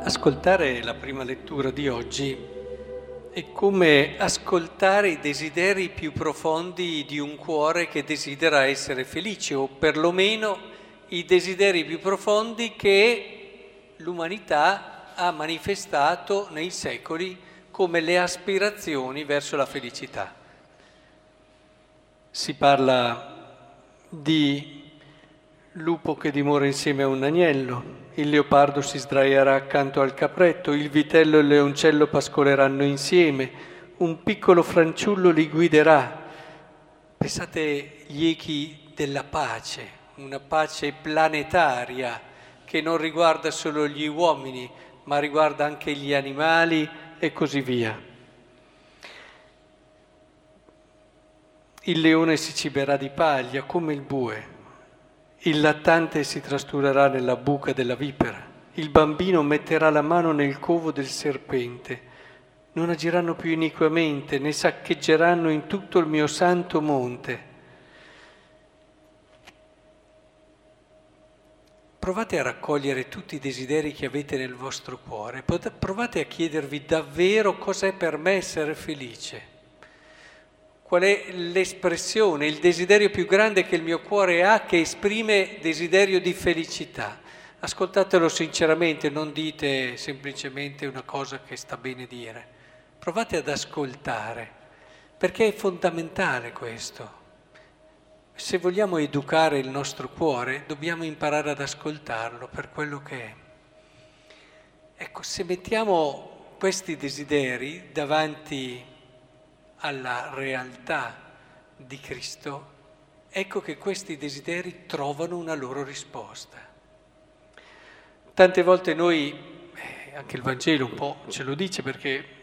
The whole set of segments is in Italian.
Ascoltare la prima lettura di oggi è come ascoltare i desideri più profondi di un cuore che desidera essere felice o perlomeno i desideri più profondi che l'umanità ha manifestato nei secoli come le aspirazioni verso la felicità. Si parla di lupo che dimora insieme a un agnello, il leopardo si sdraierà accanto al capretto, il vitello e il leoncello pascoleranno insieme, un piccolo fanciullo li guiderà. Pensate gli echi della pace, una pace planetaria che non riguarda solo gli uomini, ma riguarda anche gli animali e così via. Il leone si ciberà di paglia come il bue, il lattante si trasturerà nella buca della vipera, il bambino metterà la mano nel covo del serpente. Non agiranno più iniquamente, né saccheggeranno in tutto il mio santo monte. Provate a raccogliere tutti i desideri che avete nel vostro cuore, provate a chiedervi davvero cos'è per me essere felice. Qual è l'espressione, il desiderio più grande che il mio cuore ha che esprime desiderio di felicità? Ascoltatelo sinceramente, non dite semplicemente una cosa che sta bene dire. Provate ad ascoltare, perché è fondamentale questo. Se vogliamo educare il nostro cuore, dobbiamo imparare ad ascoltarlo per quello che è. Ecco, se mettiamo questi desideri davanti alla realtà di Cristo, ecco che questi desideri trovano una loro risposta. Tante volte noi, eh, anche il Vangelo un po' ce lo dice perché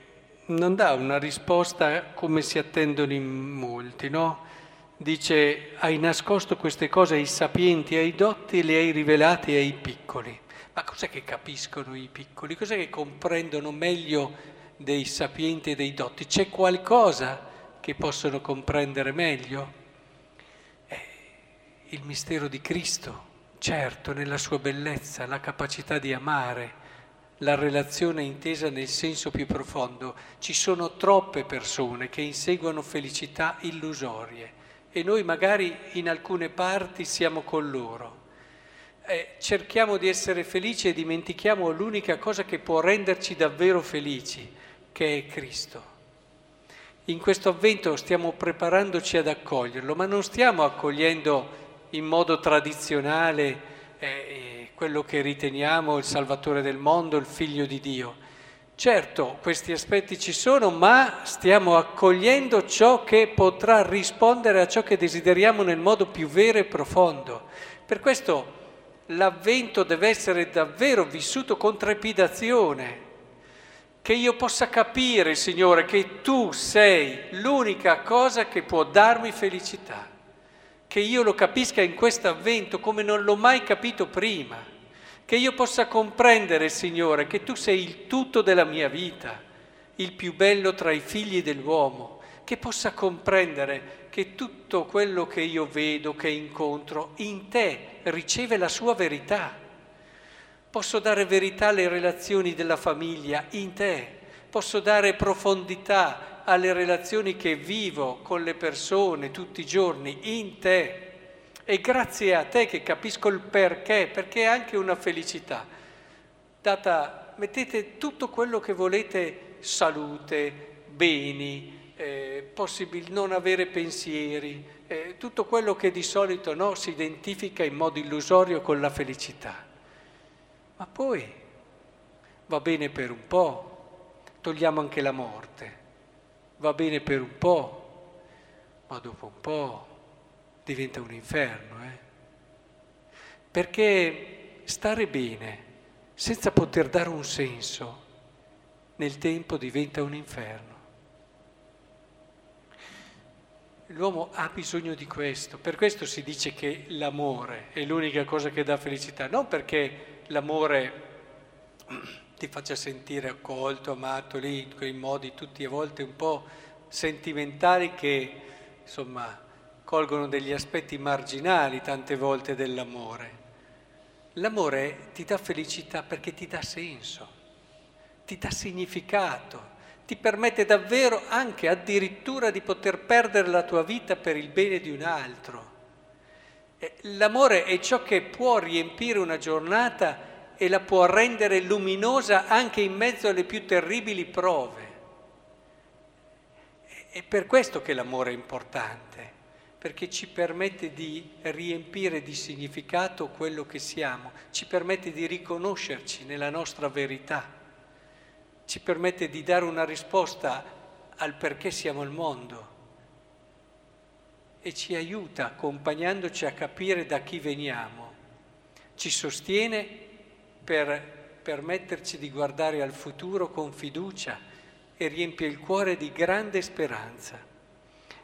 non dà una risposta come si attendono in molti, no? Dice, hai nascosto queste cose ai sapienti, ai dotti le hai rivelate ai piccoli. Ma cos'è che capiscono i piccoli? Cos'è che comprendono meglio dei sapienti e dei dotti, c'è qualcosa che possono comprendere meglio? Il mistero di Cristo, certo, nella sua bellezza, la capacità di amare, la relazione intesa nel senso più profondo. Ci sono troppe persone che inseguono felicità illusorie e noi magari in alcune parti siamo con loro eh, cerchiamo di essere felici e dimentichiamo l'unica cosa che può renderci davvero felici, che è Cristo. In questo avvento stiamo preparandoci ad accoglierlo, ma non stiamo accogliendo in modo tradizionale eh, eh quello che riteniamo il Salvatore del mondo, il Figlio di Dio. Certo, questi aspetti ci sono, ma stiamo accogliendo ciò che potrà rispondere a ciò che desideriamo nel modo più vero e profondo. Per questo l'avvento deve essere davvero vissuto con trepidazione, che io possa capire, Signore, che tu sei l'unica cosa che può darmi felicità, che io lo capisca in questo avvento come non l'ho mai capito prima, che io possa comprendere, Signore, che tu sei il tutto della mia vita, il più bello tra i figli dell'uomo, che possa comprendere che tutto quello che io vedo, che incontro, in te riceve la sua verità. Posso dare verità alle relazioni della famiglia in te, posso dare profondità alle relazioni che vivo con le persone tutti i giorni in te. E grazie a te che capisco il perché, perché è anche una felicità. Data, mettete tutto quello che volete, salute, beni, eh, possibil- non avere pensieri, eh, tutto quello che di solito no, si identifica in modo illusorio con la felicità. Ma poi va bene per un po', togliamo anche la morte, va bene per un po', ma dopo un po' diventa un inferno. Eh? Perché stare bene senza poter dare un senso nel tempo diventa un inferno. L'uomo ha bisogno di questo, per questo si dice che l'amore è l'unica cosa che dà felicità, non perché l'amore ti faccia sentire accolto, amato lì in quei modi tutti a volte un po' sentimentali che insomma colgono degli aspetti marginali tante volte dell'amore. L'amore ti dà felicità perché ti dà senso. ti dà significato, ti permette davvero anche addirittura di poter perdere la tua vita per il bene di un altro. L'amore è ciò che può riempire una giornata e la può rendere luminosa anche in mezzo alle più terribili prove. È per questo che l'amore è importante, perché ci permette di riempire di significato quello che siamo, ci permette di riconoscerci nella nostra verità, ci permette di dare una risposta al perché siamo al mondo e ci aiuta accompagnandoci a capire da chi veniamo, ci sostiene per permetterci di guardare al futuro con fiducia e riempie il cuore di grande speranza.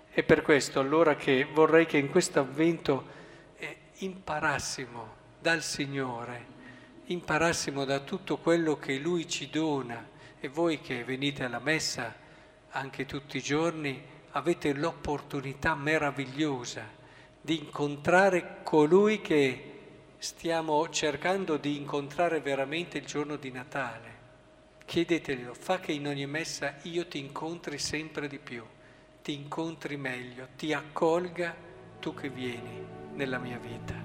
È per questo allora che vorrei che in questo avvento eh, imparassimo dal Signore, imparassimo da tutto quello che Lui ci dona e voi che venite alla messa anche tutti i giorni avete l'opportunità meravigliosa di incontrare colui che stiamo cercando di incontrare veramente il giorno di Natale. Chiedeteglielo, fa che in ogni messa io ti incontri sempre di più, ti incontri meglio, ti accolga tu che vieni nella mia vita.